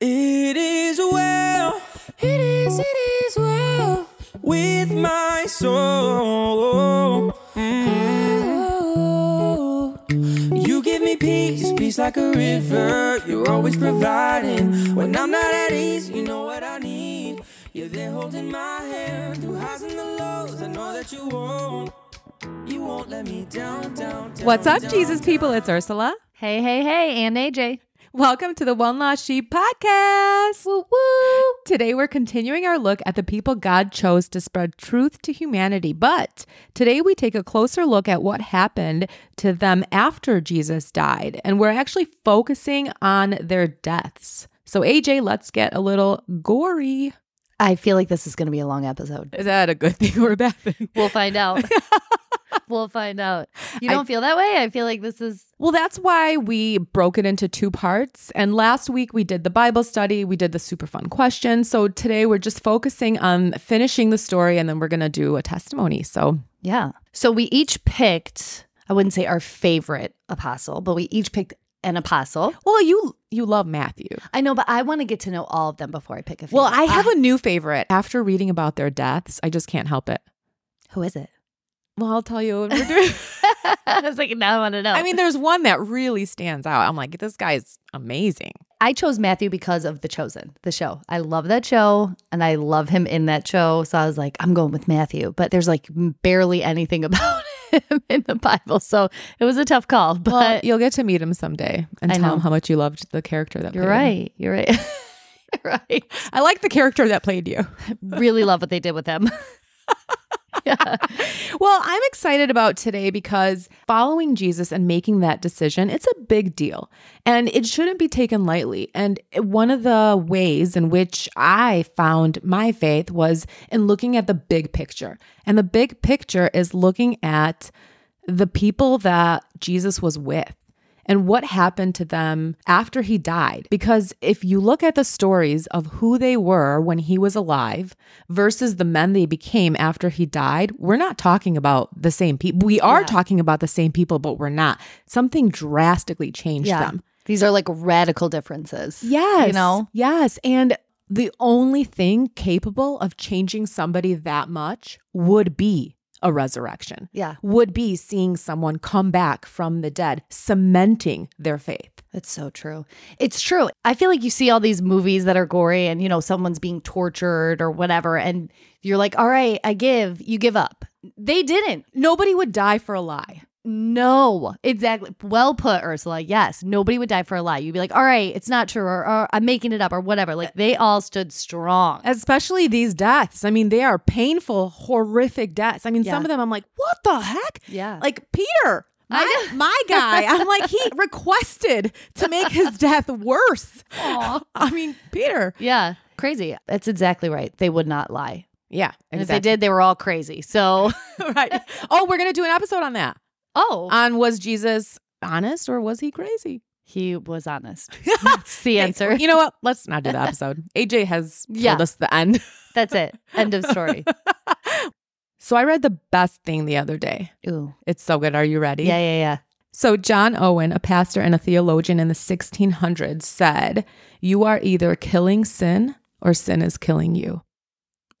It is well, It is, it is well. with my soul. Oh, You give me peace, peace like a river. You're always providing. When I'm not at ease, you know what I need. You're there holding my hand through highs and the lows. I know that you won't. You won't let me down, down, down. What's up, down, Jesus down. people? It's Ursula. Hey, hey, hey, and AJ. Welcome to the One Lost Sheep podcast. Woo woo. Today, we're continuing our look at the people God chose to spread truth to humanity. But today, we take a closer look at what happened to them after Jesus died. And we're actually focusing on their deaths. So, AJ, let's get a little gory. I feel like this is going to be a long episode. Is that a good thing or a bad thing? We'll find out. we'll find out. You don't feel that way? I feel like this is. Well, that's why we broke it into two parts. And last week we did the Bible study, we did the super fun question. So today we're just focusing on finishing the story and then we're going to do a testimony. So, Yeah. So we each picked, I wouldn't say our favorite apostle, but we each picked an apostle. well, you you love Matthew. I know, but I want to get to know all of them before I pick a favorite. Well, I have ah. a new favorite. After reading about their deaths, I just can't help it. Who is it? Well, I'll tell you when we're doing. I was like, now I want to know. I mean, there's one that really stands out. I'm like, this guy's amazing. I chose Matthew because of The Chosen, the show. I love that show and I love him in that show. So I was like, I'm going with Matthew, but there's like barely anything about him in the Bible. So it was a tough call, but But you'll get to meet him someday and I tell know. him how much you loved the character that you're played him. right. You're right. You're right. I like the character that played you. Really love what they did with him. yeah. Well, I'm excited about today because following Jesus and making that decision, it's a big deal and it shouldn't be taken lightly. And one of the ways in which I found my faith was in looking at the big picture. And the big picture is looking at the people that Jesus was with and what happened to them after he died. Because if you look at the stories of who they were when he was alive versus the men they became after he died, we're not talking about the same people. We are Yeah. talking about the same people, but we're not. Something drastically changed Yeah. them. These are like radical differences. Yes. You know? Yes. And the only thing capable of changing somebody that much would be a resurrection Yeah. would be seeing someone come back from the dead, cementing their faith. It's so true. It's true. I feel like you see all these movies that are gory and, you know, someone's being tortured or whatever. And you're like, all right, I give, you give up. They didn't. Nobody would die for a lie. No, exactly. Well put, Ursula. Yes, nobody would die for a lie. You'd be like, all right, it's not true, or, or I'm making it up, or whatever. Like they all stood strong. Especially these deaths. I mean, they are painful, horrific deaths. I mean, Yeah. some of them I'm like, what the heck? Yeah. Like Peter, my, my guy. I'm like, he requested to make his death worse. Aww. I mean, Peter. yeah, crazy. That's exactly right. They would not lie. Yeah. And if they did, they were all crazy. So, right. Oh, we're going to do an episode on that. Oh, On was Jesus honest or was he crazy? he was honest. That's the answer. You know what? Let's not do the episode. AJ has told Yeah. us the end. That's it. End of story. So I read the best thing the other day. Ooh. It's so good. Are you ready? Yeah, yeah, yeah. So John Owen, a pastor and a theologian in the 1600s, said, "You are either killing sin or sin is killing you."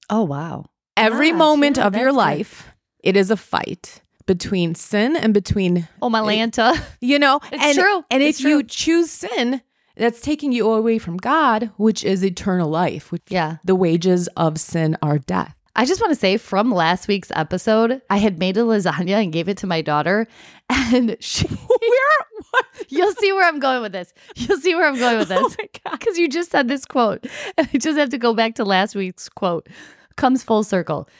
Oh, wow. Every Gosh, moment yeah, of your that's good. life, it is a fight between sin and between Oh, my Lanta. you know It's and, true. and It's if you choose sin that's taking you away from god which is eternal life which Yeah. the wages of sin are death I just want to say from last week's episode, I had made a lasagna and gave it to my daughter. And she, where what you'll see where I'm going with this. You'll see where I'm going with oh this. my god Because you just said this quote. And I just have to go back to last week's quote. Comes full circle.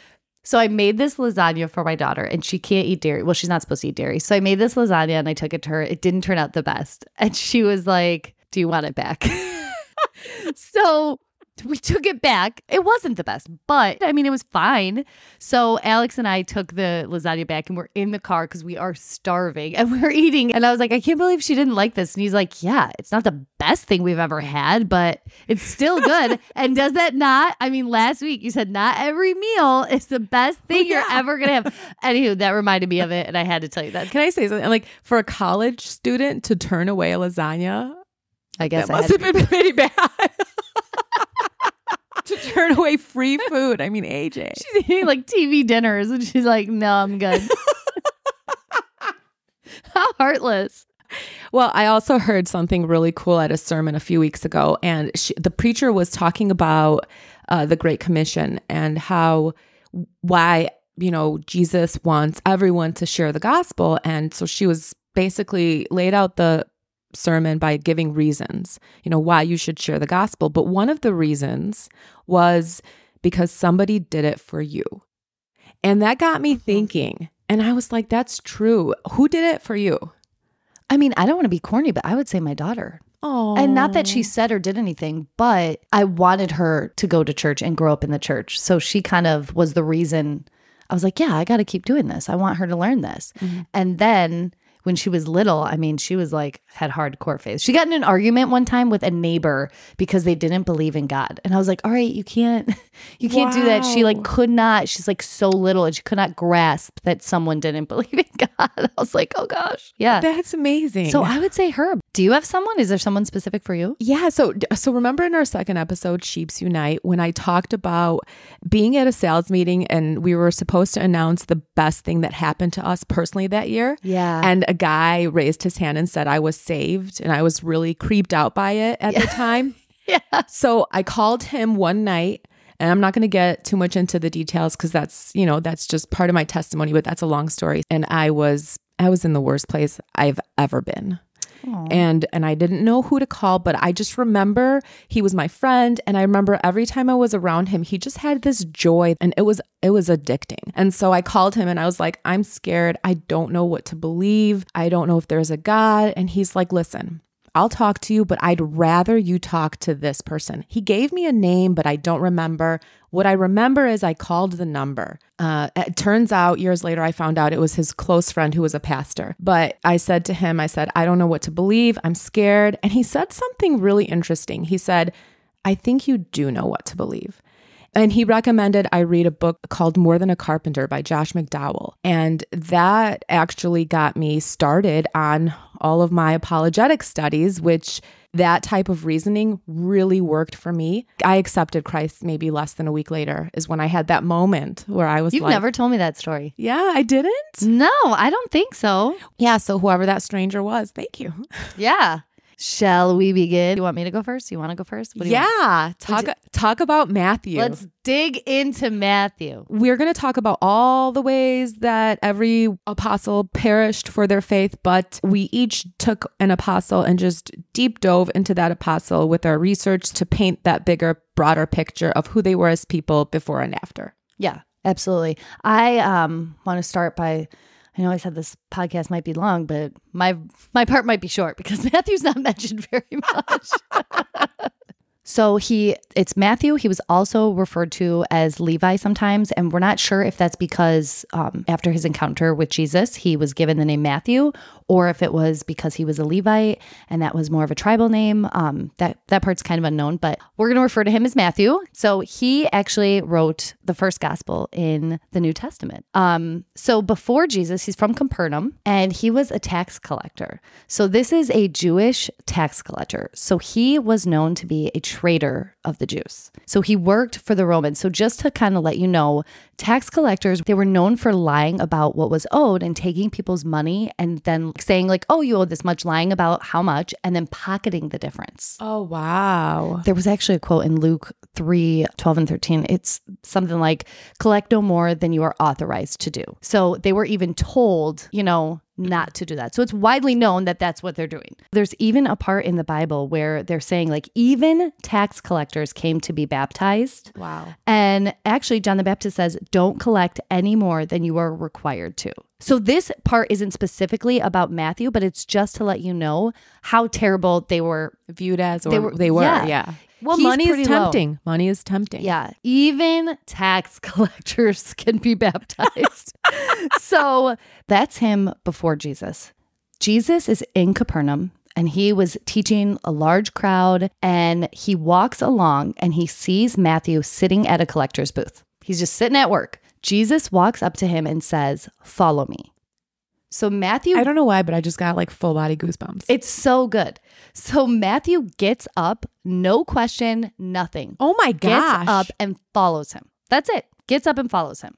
So I made this lasagna for my daughter and she can't eat dairy. Well, she's not supposed to eat dairy. So I made this lasagna and I took it to her. It didn't turn out the best. And she was like, Do you want it back? so we took it back. It wasn't the best, but I mean, it was fine. So Alex and I took the lasagna back and we're in the car because we are starving and we're eating. And I was like, I can't believe she didn't like this. And he's like, Yeah, it's not the best thing we've ever had, but it's still good. and does that not? I mean, last week you said not every meal is the best thing you're ever going to have. Anywho, that reminded me of it. And I had to tell you that. can i say something like for a college student to turn away a lasagna I guess that I must have been pretty bad turn away free food. I mean, AJ. She's eating like TV dinners and she's like, no, I'm good. How heartless. Well, I also heard something really cool at a sermon a few weeks ago, and she, the preacher was talking about uh, the Great Commission and how why you know Jesus wants everyone to share the gospel, and so she was basically laid out the sermon by giving reasons, you know, why you should share the gospel. But one of the reasons was because somebody did it for you. And that got me uh-huh. thinking. And I was like, that's true. Who did it for you? I mean, I don't want to be corny, but I would say my daughter. Oh, And not that she said or did anything, but I wanted her to go to church and grow up in the church. So she kind of was the reason I was like, yeah, I got to keep doing this. I want her to learn this. Mm-hmm. And then when she was little, I mean, she was like, had hardcore faith. She got in an argument one time with a neighbor because they didn't believe in God. And I was like, all right, you can't, you can't do that. She like could not, she's like so little and she could not grasp that someone didn't believe in God. I was like, oh gosh. Yeah. That's amazing. So I would say her. Do you have someone? Is there someone specific for you? Yeah, so so remember in our second episode Sheeps Unite when I talked about being at a sales meeting and we were supposed to announce the best thing that happened to us personally that year. Yeah. And a guy raised his hand and said I was saved and I was really creeped out by it at the time. Yeah. So I called him one night and I'm not going to get too much into the details cuz that's, you know, that's just part of my testimony, but that's a long story. And I was I was in the worst place I've ever been and and I didn't know who to call but I just remember he was my friend and I remember every time I was around him he just had this joy and it was it was addicting. And so I called him and I was like I'm scared. I don't know what to believe. I don't know if there's a god and he's like listen I'll talk to you, but I'd rather you talk to this person. He gave me a name, but I don't remember. What I remember is I called the number. Uh, it turns out years later, I found out it was his close friend who was a pastor. But I said to him, I said, I don't know what to believe. I'm scared. And he said something really interesting. He said, I think you do know what to believe. And he recommended I read a book called More Than a Carpenter by Josh McDowell. And that actually got me started on all of my apologetic studies, which that type of reasoning really worked for me. I accepted Christ maybe less than a week later, is when I had that moment where I was You've like, never told me that story. Yeah, I didn't. No, I don't think so. Yeah, so whoever that stranger was, thank you. Yeah. Shall we begin? You want me to go first? You want to go first? What do you want? Yeah, talk talk about Matthew. Let's dig into Matthew. We're going to talk about all the ways that every apostle perished for their faith, but we each took an apostle and just deep dove into that apostle with our research to paint that bigger, broader picture of who they were as people before and after. Yeah, absolutely. I um want to start by I know I said this podcast might be long, but my my part might be short because Matthew's not mentioned very much. So he it's Matthew. He was also referred to as Levi sometimes, and we're not sure if that's because um, after his encounter with Jesus, he was given the name Matthew, or if it was because he was a Levite and that was more of a tribal name. Um, that that part's kind of unknown, but we're going to refer to him as Matthew. So he actually wrote the first gospel in the New Testament. Um, so before Jesus, he's from Capernaum, and he was a tax collector. So this is a Jewish tax collector. So he was known to be a traitor of the Jews. So he worked for the Romans. So just to kind of let you know, tax collectors, they were known for lying about what was owed and taking people's money and then saying like, "Oh, you owe this much," lying about how much and then pocketing the difference. Oh, wow. There was actually a quote in Luke 3 12 and 13. It's something like, collect no more than you are authorized to do. So they were even told, you know, not to do that. So it's widely known that that's what they're doing. There's even a part in the Bible where they're saying, like, even tax collectors came to be baptized. Wow. And actually, John the Baptist says, don't collect any more than you are required to. So, this part isn't specifically about Matthew, but it's just to let you know how terrible they were Viewed as or They were- they were yeah. yeah. Well, He's money is low. tempting. Money is tempting. Yeah, even tax collectors can be baptized. so that's him before Jesus. Jesus is in Capernaum and he was teaching a large crowd and he walks along and he sees Matthew sitting at a collector's booth. He's just sitting at work. Jesus walks up to him and says, "Follow me." So Matthew I don't know why, but I just got like full body goosebumps. It's so good. So Matthew gets up, no question, nothing. oh my gosh. Gets up and follows him. That's it. Gets up and follows him.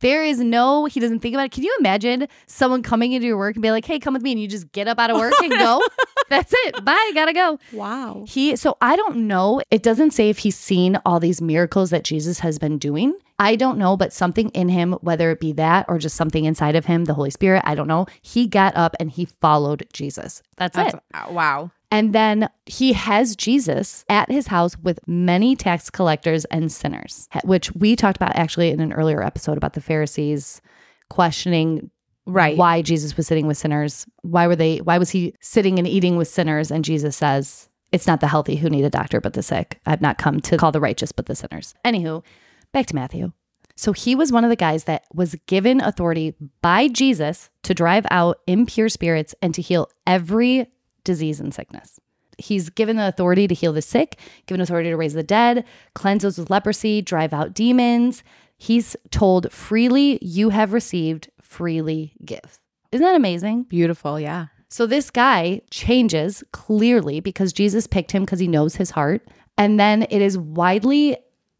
There is no, he doesn't think about it. Can you imagine someone coming into your work and be like, hey, come with me? And you just get up out of work and go? That's it. Bye. Gotta go. wow. He, so I don't know. It doesn't say if he's seen all these miracles that Jesus has been doing. I don't know, but something in him, whether it be that or just something inside of him, the Holy Spirit, I don't know. He got up and he followed Jesus. That's, That's it. wow. And then he has Jesus at his house with many tax collectors and sinners, which we talked about actually in an earlier episode about the Pharisees questioning Right. why Jesus was sitting with sinners. Why were they why was he sitting and eating with sinners? And Jesus says, It's not the healthy who need a doctor, but the sick. I've not come to call the righteous, but the sinners. Anywho, back to Matthew. So he was one of the guys that was given authority by Jesus to drive out impure spirits and to heal every disease and sickness. He's given the authority to heal the sick, given authority to raise the dead, cleanse those with leprosy, drive out demons. He's told freely you have received, freely give. Isn't that amazing? Beautiful. Yeah. So this guy changes clearly because Jesus picked him because he knows his heart. And then it is widely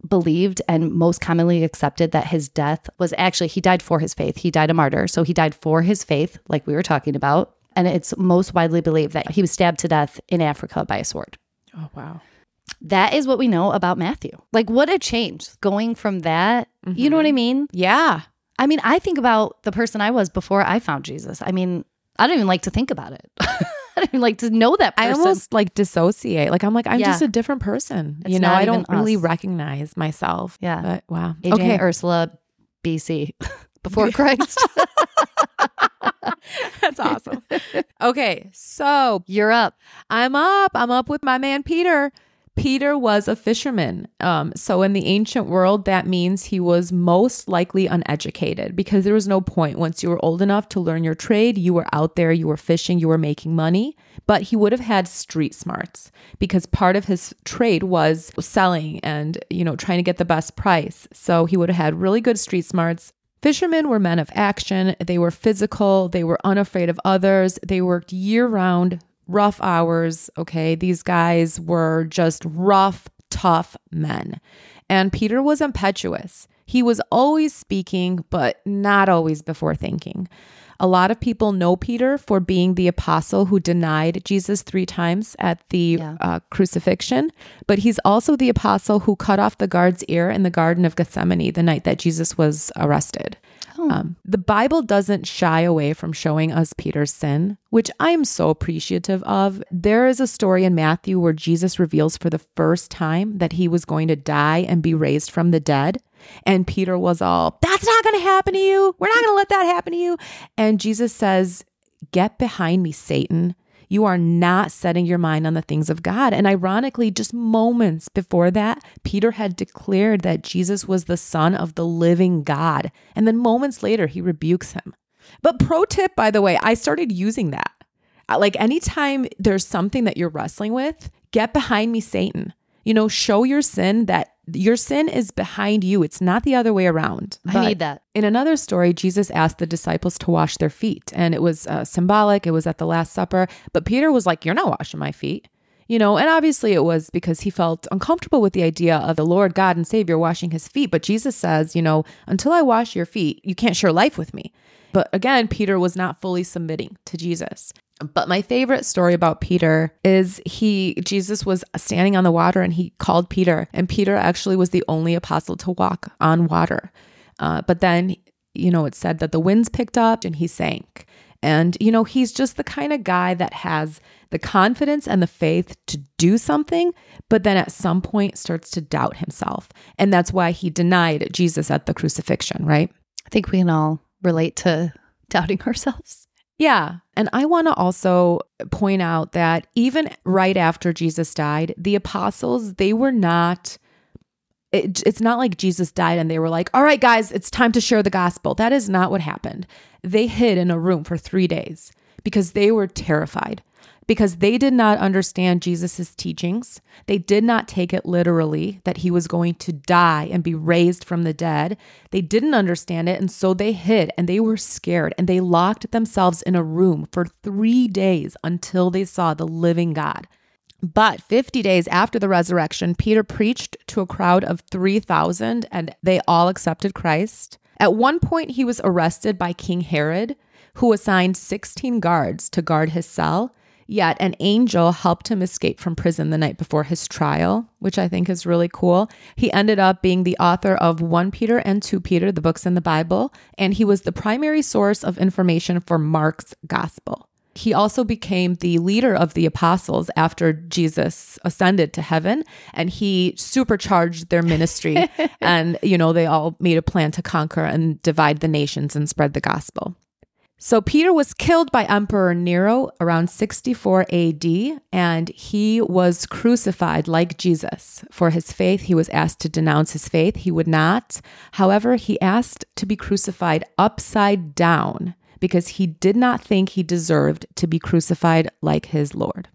believed and most commonly accepted that his death was actually, he died for his faith. He died a martyr. So he died for his faith, like we were talking about. And it's most widely believed that he was stabbed to death in Africa by a sword. Oh wow. That is what we know about Matthew. Like, what a change going from that. You know what I mm-hmm. mean? Yeah. I mean, I think about the person I was before I found Jesus. I mean, I don't even like to think about it. I don't even like to know that person. I almost like dissociate. Like I'm like I'm Yeah. just a different person. It's you know, I don't really us. recognize myself. Yeah. But wow. AJ okay. Ursula, BC, before Christ. That's awesome. okay. So You're up. I'm up. I'm up with my man Peter. Peter was a fisherman. Um, so in the ancient world, that means he was most likely uneducated because there was no point. Once you were old enough to learn your trade, you were out there, you were fishing, you were making money. But he would have had street smarts because part of his trade was selling and, you know, trying to get the best price. So he would have had really good street smarts. Fishermen were men of action. They were physical. They were unafraid of others. They worked year round, rough hours. Okay. These guys were just rough, tough men. And Peter was impetuous. He was always speaking, but not always before thinking. A lot of people know Peter for being the apostle who denied Jesus three times at the Yeah. uh, crucifixion, but he's also the apostle who cut off the guard's ear in the Garden of Gethsemane the night that Jesus was arrested. Um, the Bible doesn't shy away from showing us Peter's sin, which I'm so appreciative of. There is a story in Matthew where Jesus reveals for the first time that he was going to die and be raised from the dead. And Peter was all, That's not going to happen to you. We're not going to let that happen to you. And Jesus says, Get behind me, Satan. You are not setting your mind on the things of God. And ironically, just moments before that, Peter had declared that Jesus was the Son of the living God. And then moments later, he rebukes him. But pro tip, by the way, I started using that. Like anytime there's something that you're wrestling with, get behind me, Satan. You know, show your sin that your sin is behind you. It's not the other way around. I need that. in another story, Jesus asked the disciples to wash their feet, and it was uh, symbolic. It was at the Last Supper. But Peter was like, You're not washing my feet. You know, and obviously it was because he felt uncomfortable with the idea of the Lord God and Savior washing his feet. But Jesus says, You know, until I wash your feet, you can't share life with me. But again, Peter was not fully submitting to Jesus. But my favorite story about Peter is he, Jesus was standing on the water and he called Peter, and Peter actually was the only apostle to walk on water. Uh, but then, you know, it said that the winds picked up and he sank. And, you know, he's just the kind of guy that has the confidence and the faith to do something, but then at some point starts to doubt himself. And that's why he denied Jesus at the crucifixion, right? I think we can all relate to doubting ourselves. Yeah. And I want to also point out that even right after Jesus died, the apostles, they were not. It, it's not like Jesus died and they were like, all right, guys, it's time to share the gospel. That is not what happened. They hid in a room for three days because they were terrified. Because they did not understand Jesus' teachings. They did not take it literally that he was going to die and be raised from the dead. They didn't understand it. And so they hid and they were scared and they locked themselves in a room for three days until they saw the living God. But 50 days after the resurrection, Peter preached to a crowd of 3,000 and they all accepted Christ. At one point, he was arrested by King Herod, who assigned 16 guards to guard his cell. Yet an angel helped him escape from prison the night before his trial, which I think is really cool. He ended up being the author of 1 Peter and 2 Peter, the books in the Bible, and he was the primary source of information for Mark's gospel. He also became the leader of the apostles after Jesus ascended to heaven and he supercharged their ministry and you know they all made a plan to conquer and divide the nations and spread the gospel. So Peter was killed by Emperor Nero around 64 AD, and he was crucified like Jesus. For his faith, he was asked to denounce his faith. He would not. However, he asked to be crucified upside down because he did not think he deserved to be crucified like his Lord.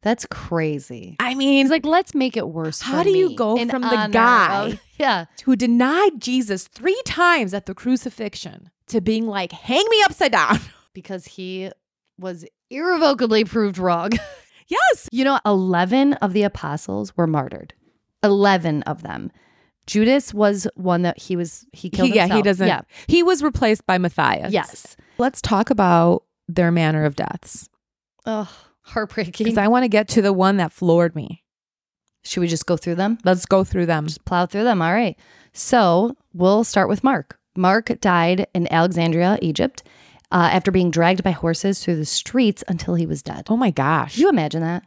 That's crazy. I mean, He's like, let's make it worse. How do you go from the guy- of- yeah. who denied Jesus three times at the crucifixion to being like, hang me upside down. because he was irrevocably proved wrong. Yes. you know, 11 of the apostles were martyred. 11 of them. Judas was one that he was, he killed He, yeah, he doesn't. Yeah. He was replaced by Matthias. Yes. Let's talk about their manner of deaths. Oh, heartbreaking. Because I want to get to the one that floored me. Should we just go through them? Let's go through them. Just plow through them. All right. So we'll start with Mark. Mark died in Alexandria, Egypt, uh, after being dragged by horses through the streets until he was dead. Oh my gosh. Do you imagine that?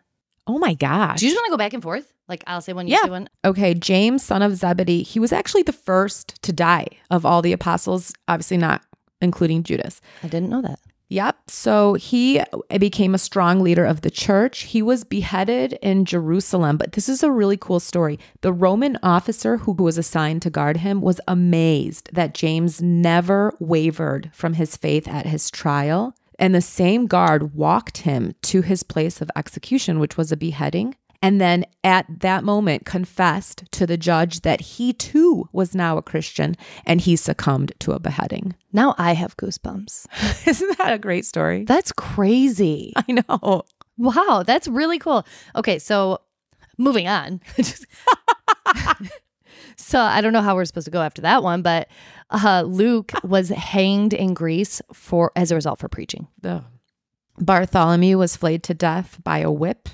oh my gosh. Do you just want to go back and forth? Like I'll say one, you Yeah. say one. Okay, James, son of Zebedee, he was actually the first to die of all the apostles, obviously not including Judas. I didn't know that. Yep. So he eh, became a strong leader of the church. He was beheaded in Jerusalem, but this is a really cool story. The Roman officer who was assigned to guard him was amazed that James never wavered from his faith at his trial. And the same guard walked him to his place of execution, which was a beheading. And then at that moment confessed to the judge that he too was now a Christian and he succumbed to a beheading. Now I have goosebumps. Isn't that a great story? That's crazy. I know. Wow, that's really cool. Okay, so moving on. So I don't know how we're supposed to go after that one, but uh, Luke was hanged in Greece for as a result for preaching. The Bartholomew was flayed to death by a whip.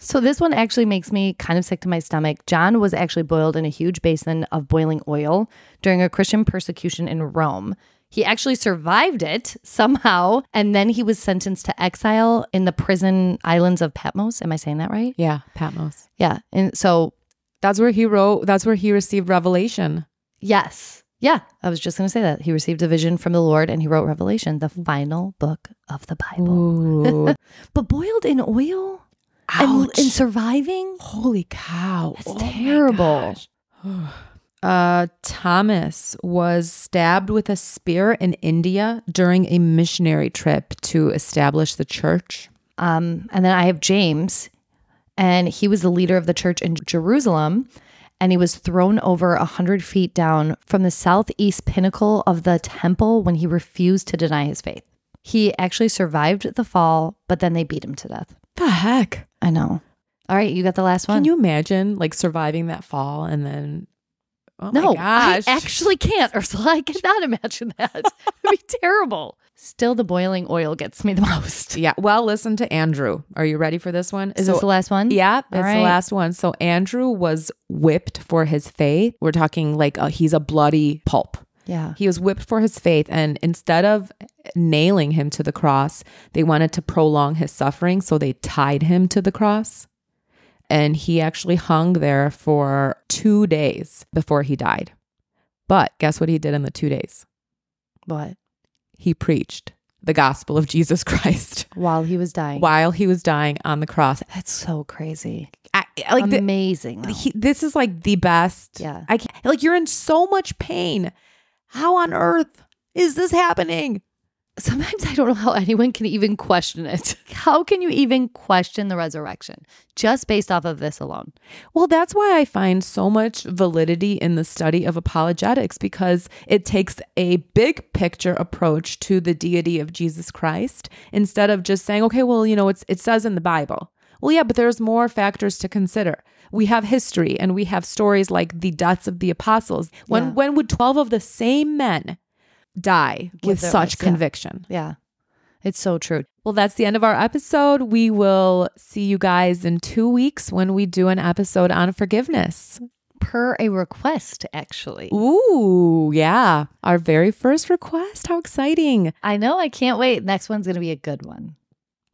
So this one actually makes me kind of sick to my stomach. John was actually boiled in a huge basin of boiling oil during a Christian persecution in Rome. He actually survived it somehow, and then he was sentenced to exile in the prison islands of Patmos. Am I saying that right? Yeah, Patmos. Yeah. And so, That's where he wrote. That's where he received revelation. yes. Yeah, I was just going to say that. He received a vision from the Lord and he wrote Revelation, the final book of the Bible. But boiled in oil and, and surviving? Holy cow! That's Oh terrible. Uh, Thomas was stabbed with a spear in India during a missionary trip to establish the church. Um, and then I have James, and he was the leader of the church in Jerusalem, and he was thrown over a hundred feet down from the southeast pinnacle of the temple when he refused to deny his faith. He actually survived the fall, but then they beat him to death. The heck! I know. All right, you got the last one. Can you imagine like surviving that fall and then? Oh no, my gosh! I actually can't, Ursula. I cannot imagine that. It'd be terrible. Still, the boiling oil gets me the most. yeah. Well, listen to Andrew. Are you ready for this one? Is So- this the last one? Yeah, it's All right. the last one. So Andrew was whipped for his faith. We're talking like uh he's a bloody pulp. Yeah. He was whipped for his faith, and instead of nailing him to the cross, they wanted to prolong his suffering, so they tied him to the cross. And he actually hung there for two days before he died. But guess what he did in the two days? What? He preached the gospel of Jesus Christ While he was dying. while he was dying on the cross. That's so crazy. I, like Amazing. though. he, this is like the best. Yeah. I can't, like you're in so much pain. How on earth is this happening? sometimes I don't know how anyone can even question it. How can you even question the resurrection just based off of this alone? Well, that's why I find so much validity in the study of apologetics because it takes a big picture approach to the deity of Jesus Christ instead of just saying, okay, well, you know, it's it says in the Bible. Well, yeah, but there's more factors to consider. We have history and we have stories like the deaths of the apostles. When Yeah. when would 12 of the same men die with, such lives, yeah. conviction? Yeah. It's so true. Well, that's the end of our episode. We will see you guys in 2 weeks when we do an episode on forgiveness. Per a request, actually. Ooh, yeah. Our very first request. How exciting. I know. I can't wait. Next one's going to be a good one.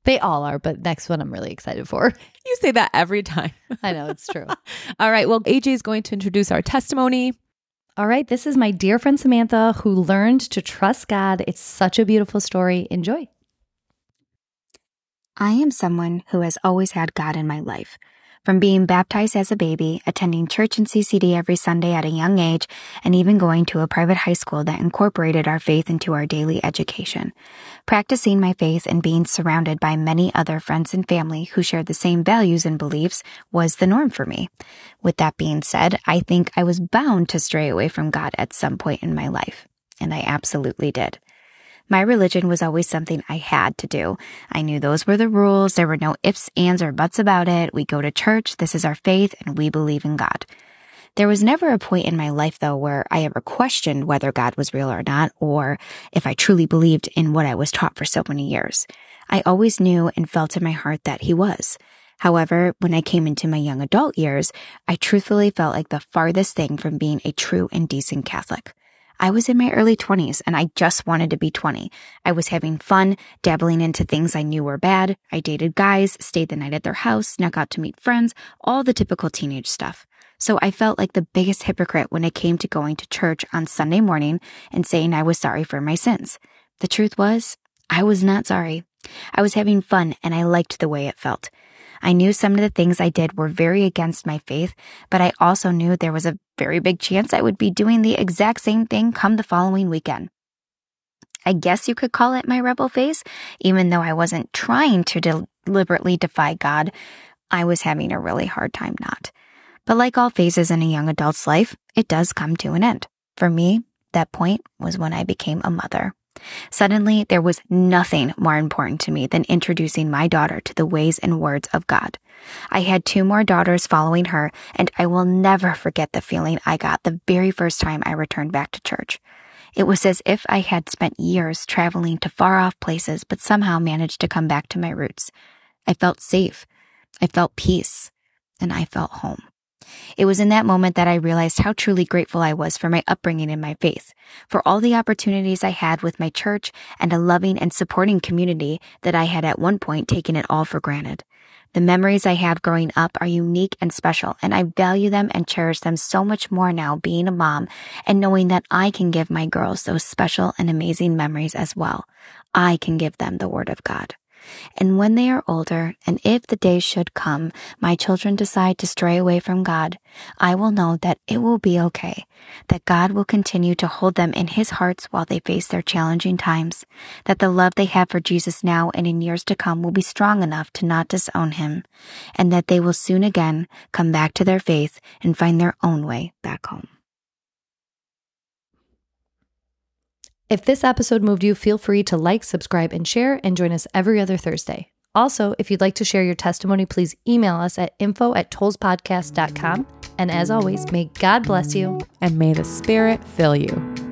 They all are, but next one I'm really excited for. You say that every time. I know it's true. All right. Well, AJ is going to introduce our testimony. All right. This is my dear friend Samantha who learned to trust God. It's such a beautiful story. Enjoy. I am someone who has always had God in my life. From being baptized as a baby, attending church and CCD every Sunday at a young age, and even going to a private high school that incorporated our faith into our daily education. Practicing my faith and being surrounded by many other friends and family who shared the same values and beliefs was the norm for me. With that being said, I think I was bound to stray away from God at some point in my life. And I absolutely did. My religion was always something I had to do. I knew those were the rules. There were no ifs, ands, or buts about it. We go to church. This is our faith and we believe in God. There was never a point in my life though where I ever questioned whether God was real or not, or if I truly believed in what I was taught for so many years. I always knew and felt in my heart that he was. However, when I came into my young adult years, I truthfully felt like the farthest thing from being a true and decent Catholic. I was in my early 20s and I just wanted to be 20. I was having fun, dabbling into things I knew were bad. I dated guys, stayed the night at their house, snuck out to meet friends, all the typical teenage stuff. So I felt like the biggest hypocrite when it came to going to church on Sunday morning and saying I was sorry for my sins. The truth was, I was not sorry. I was having fun and I liked the way it felt. I knew some of the things I did were very against my faith, but I also knew there was a very big chance I would be doing the exact same thing come the following weekend. I guess you could call it my rebel phase, even though I wasn't trying to deliberately defy God. I was having a really hard time not. But like all phases in a young adult's life, it does come to an end. For me, that point was when I became a mother. Suddenly, there was nothing more important to me than introducing my daughter to the ways and words of God. I had two more daughters following her, and I will never forget the feeling I got the very first time I returned back to church. It was as if I had spent years traveling to far off places, but somehow managed to come back to my roots. I felt safe. I felt peace. And I felt home. It was in that moment that I realized how truly grateful I was for my upbringing in my faith, for all the opportunities I had with my church and a loving and supporting community that I had at one point taken it all for granted. The memories I have growing up are unique and special, and I value them and cherish them so much more now being a mom and knowing that I can give my girls those special and amazing memories as well. I can give them the Word of God. And when they are older, and if the day should come, my children decide to stray away from God, I will know that it will be okay, that God will continue to hold them in His hearts while they face their challenging times, that the love they have for Jesus now and in years to come will be strong enough to not disown Him, and that they will soon again come back to their faith and find their own way back home. If this episode moved you, feel free to like, subscribe, and share, and join us every other Thursday. Also, if you'd like to share your testimony, please email us at info at tollspodcast.com. And as always, may God bless you. And may the Spirit fill you.